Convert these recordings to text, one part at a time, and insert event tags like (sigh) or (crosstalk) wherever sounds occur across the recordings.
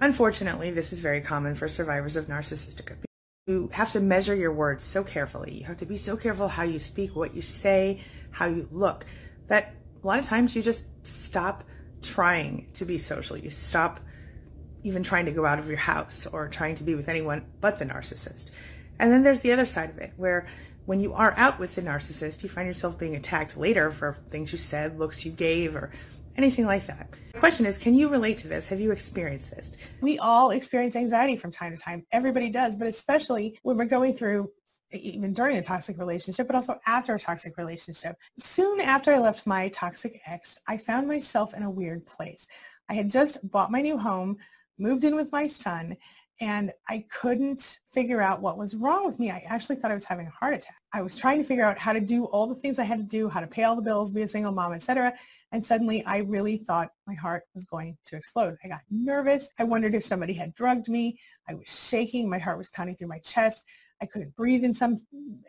Unfortunately, this is very common for survivors of narcissistic abuse. You have to measure your words so carefully. You have to be so careful how you speak, what you say, how you look, that a lot of times you just stop trying to be social. You stop even trying to go out of your house or trying to be with anyone but the narcissist. And then there's the other side of it, where when you are out with the narcissist, you find yourself being attacked later for things you said, looks you gave, or anything like that. The question is, can you relate to this? Have you experienced this? We all experience anxiety from time to time. Everybody does, but especially when we're going through even during a toxic relationship, but also after a toxic relationship. Soon after I left my toxic ex, I found myself in a weird place. I had just bought my new home, moved in with my son, and I couldn't figure out what was wrong with me. I actually thought I was having a heart attack. I was trying to figure out how to do all the things I had to do, how to pay all the bills, be a single mom, etc. And suddenly I really thought my heart was going to explode. I got nervous. I wondered if somebody had drugged me. I was shaking. My heart was pounding through my chest. I couldn't breathe in some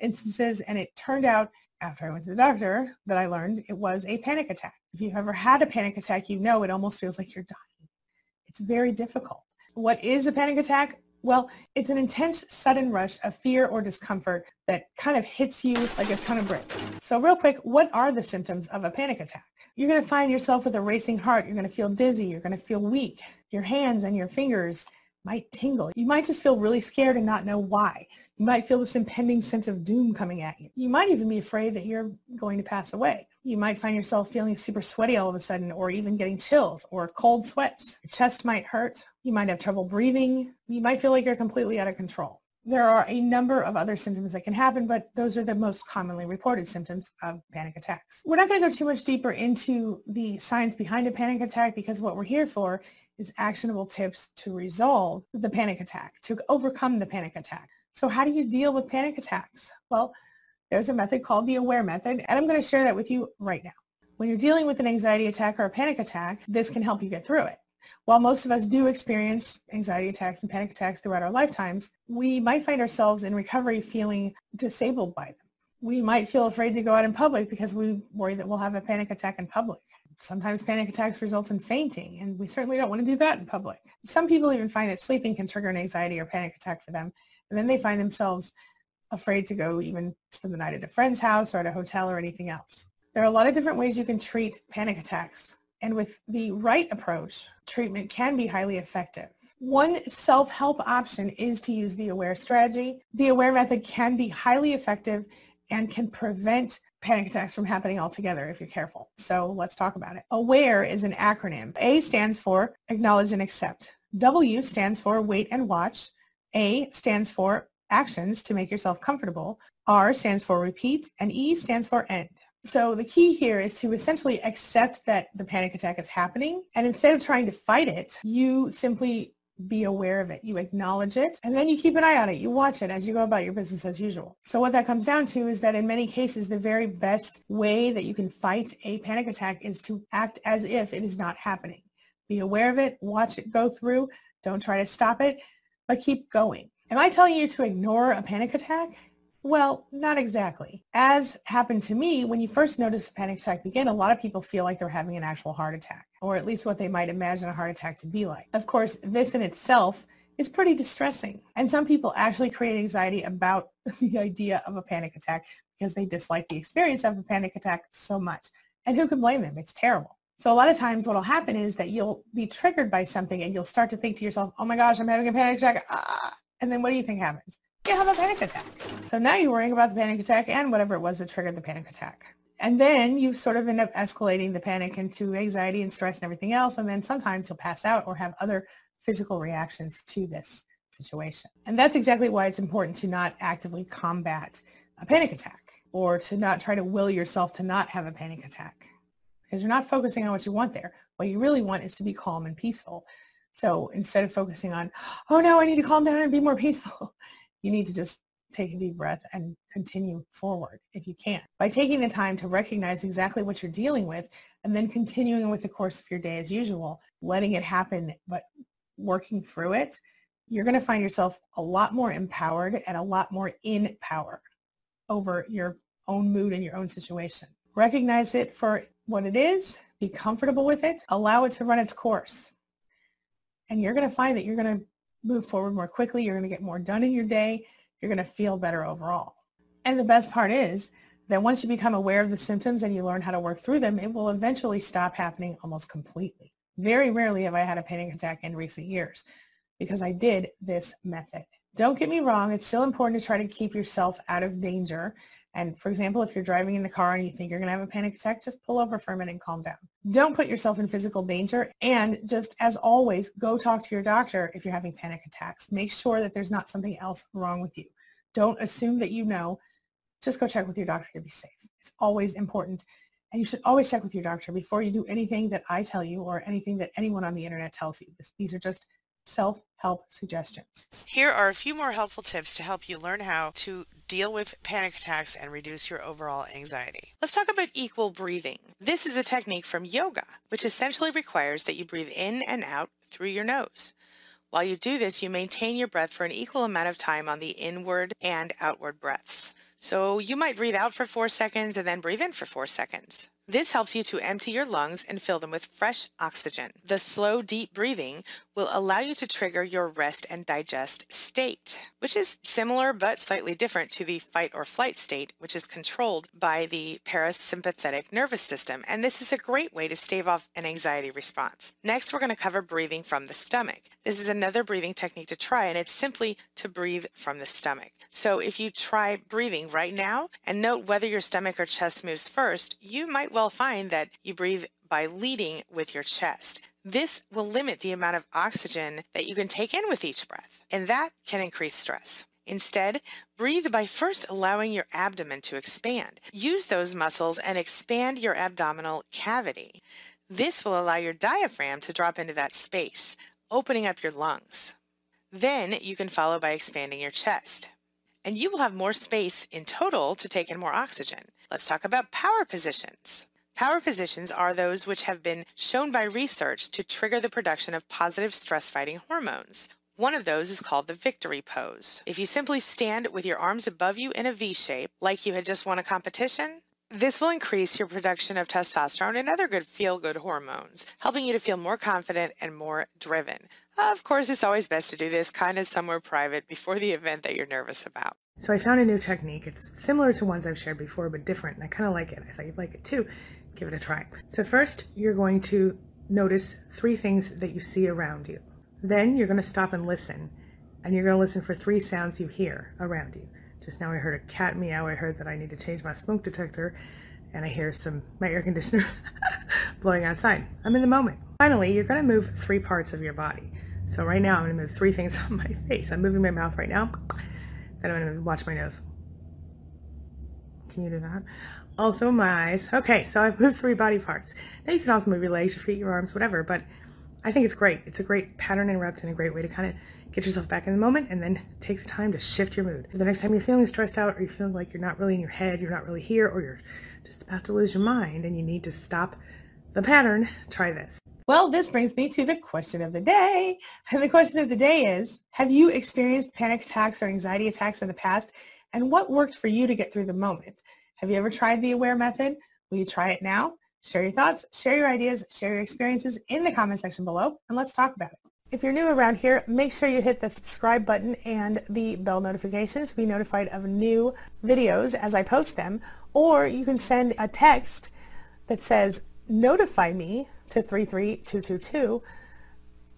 instances. And it turned out after I went to the doctor that I learned it was a panic attack. If you've ever had a panic attack, you know it almost feels like you're dying. It's very difficult. What is a panic attack? Well, it's an intense sudden rush of fear or discomfort that kind of hits you like a ton of bricks. So real quick, what are the symptoms of a panic attack? You're going to find yourself with a racing heart. You're going to feel dizzy. You're going to feel weak. Your hands and your fingers might tingle. You might just feel really scared and not know why. You might feel this impending sense of doom coming at you. You might even be afraid that you're going to pass away. You might find yourself feeling super sweaty all of a sudden or even getting chills or cold sweats. Your chest might hurt. You might have trouble breathing. You might feel like you're completely out of control. There are a number of other symptoms that can happen, but those are the most commonly reported symptoms of panic attacks. We're not going to go too much deeper into the science behind a panic attack because what we're here for is actionable tips to resolve the panic attack, to overcome the panic attack. So how do you deal with panic attacks? Well, there's a method called the AWARE method, and I'm going to share that with you right now. When you're dealing with an anxiety attack or a panic attack, this can help you get through it. While most of us do experience anxiety attacks and panic attacks throughout our lifetimes, we might find ourselves in recovery feeling disabled by them. We might feel afraid to go out in public because we worry that we'll have a panic attack in public. Sometimes panic attacks result in fainting, and we certainly don't want to do that in public. Some people even find that sleeping can trigger an anxiety or panic attack for them, and then they find themselves afraid to go even spend the night at a friend's house or at a hotel or anything else. There are a lot of different ways you can treat panic attacks. And with the right approach, treatment can be highly effective. One self-help option is to use the AWARE strategy. The AWARE method can be highly effective and can prevent panic attacks from happening altogether if you're careful. So let's talk about it. AWARE is an acronym. A stands for acknowledge and accept. W stands for wait and watch. A stands for actions to make yourself comfortable. R stands for repeat and E stands for end. So the key here is to essentially accept that the panic attack is happening. And instead of trying to fight it, you simply be aware of it. You acknowledge it and then you keep an eye on it. You watch it as you go about your business as usual. So what that comes down to is that in many cases, the very best way that you can fight a panic attack is to act as if it is not happening. Be aware of it, watch it go through. Don't try to stop it, but keep going. Am I telling you to ignore a panic attack? Well, not exactly. As happened to me, when you first notice a panic attack begin, a lot of people feel like they're having an actual heart attack, or at least what they might imagine a heart attack to be like. Of course, this in itself is pretty distressing. And some people actually create anxiety about (laughs) the idea of a panic attack because they dislike the experience of a panic attack so much. And who can blame them? It's terrible. So a lot of times what will happen is that you'll be triggered by something and you'll start to think to yourself, oh my gosh, I'm having a panic attack. Ah, and then what do you think happens? You have a panic attack. So now you're worrying about the panic attack and whatever it was that triggered the panic attack. And then you sort of end up escalating the panic into anxiety and stress and everything else. And then sometimes you'll pass out or have other physical reactions to this situation. And that's exactly why it's important to not actively combat a panic attack or to not try to will yourself to not have a panic attack because you're not focusing on what you want there. What you really want is to be calm and peaceful. So instead of focusing on, oh no, I need to calm down and be more peaceful, (laughs) you need to just take a deep breath and continue forward if you can. By taking the time to recognize exactly what you're dealing with and then continuing with the course of your day as usual, letting it happen, but working through it, you're going to find yourself a lot more empowered and a lot more in power over your own mood and your own situation. Recognize it for what it is, be comfortable with it, allow it to run its course and you're going to find that you're going to move forward more quickly. You're going to get more done in your day. You're going to feel better overall. And the best part is that once you become aware of the symptoms and you learn how to work through them, it will eventually stop happening almost completely. Very rarely have I had a panic attack in recent years because I did this method. Don't get me wrong, it's still important to try to keep yourself out of danger. And for example, if you're driving in the car and you think you're going to have a panic attack, just pull over for a minute and calm down. Don't put yourself in physical danger. And just as always, go talk to your doctor if you're having panic attacks. Make sure that there's not something else wrong with you. Don't assume that you know. Just go check with your doctor to be safe. It's always important. And you should always check with your doctor before you do anything that I tell you or anything that anyone on the internet tells you. This, these are just self-help suggestions. Here are a few more helpful tips to help you learn how to deal with panic attacks and reduce your overall anxiety. Let's talk about equal breathing. This is a technique from yoga, which essentially requires that you breathe in and out through your nose. While you do this, you maintain your breath for an equal amount of time on the inward and outward breaths. So you might breathe out for four seconds and then breathe in for four seconds. This helps you to empty your lungs and fill them with fresh oxygen. The slow, deep breathing will allow you to trigger your rest and digest state, which is similar but slightly different to the fight or flight state, which is controlled by the parasympathetic nervous system. And this is a great way to stave off an anxiety response. Next, we're going to cover breathing from the stomach. This is another breathing technique to try, and it's simply to breathe from the stomach. So if you try breathing right now and note whether your stomach or chest moves first, you might well find that you breathe by leading with your chest. This will limit the amount of oxygen that you can take in with each breath, and that can increase stress. Instead, breathe by first allowing your abdomen to expand. Use those muscles and expand your abdominal cavity. This will allow your diaphragm to drop into that space, opening up your lungs. Then you can follow by expanding your chest and you will have more space in total to take in more oxygen. Let's talk about power positions. Power positions are those which have been shown by research to trigger the production of positive stress fighting hormones. One of those is called the victory pose. If you simply stand with your arms above you in a V shape, like you had just won a competition, this will increase your production of testosterone and other good feel good hormones, helping you to feel more confident and more driven. Of course, it's always best to do this kind of somewhere private before the event that you're nervous about. So I found a new technique. It's similar to ones I've shared before, but different. And I kind of like it. I thought you'd like it too. Give it a try. So first, you're going to notice three things that you see around you. Then you're going to stop and listen. And you're going to listen for three sounds you hear around you. Just now I heard a cat meow. I heard that I need to change my smoke detector. And I hear some my air conditioner (laughs) blowing outside. I'm in the moment. Finally, you're going to move three parts of your body. So right now I'm going to move three things (laughs) on my face. I'm moving my mouth right now. I'm going to watch my nose. Can you do that? Also my eyes. Okay, so I've moved three body parts. Now you can also move your legs, your feet, your arms, whatever. But I think it's great. It's a great pattern interrupt and a great way to kind of get yourself back in the moment and then take the time to shift your mood. The next time you're feeling stressed out or you're feeling like you're not really in your head, you're not really here, or you're just about to lose your mind and you need to stop the pattern, try this. Well, this brings me to the question of the day. And the question of the day is, have you experienced panic attacks or anxiety attacks in the past? And what worked for you to get through the moment? Have you ever tried the AWARE method? Will you try it now? Share your thoughts, share your ideas, share your experiences in the comment section below, and let's talk about it. If you're new around here, make sure you hit the subscribe button and the bell notification to be notified of new videos as I post them, or you can send a text that says notify me to 33222,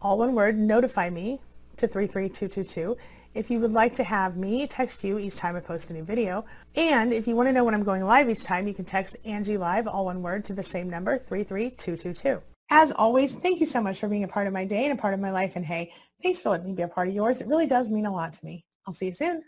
all one word, notify me to 33222 if you would like to have me text you each time I post a new video. And if you want to know when I'm going live each time, you can text Angie Live, all one word, to the same number, 33222. As always, thank you so much for being a part of my day and a part of my life. And hey, thanks for letting me be a part of yours. It really does mean a lot to me. I'll see you soon.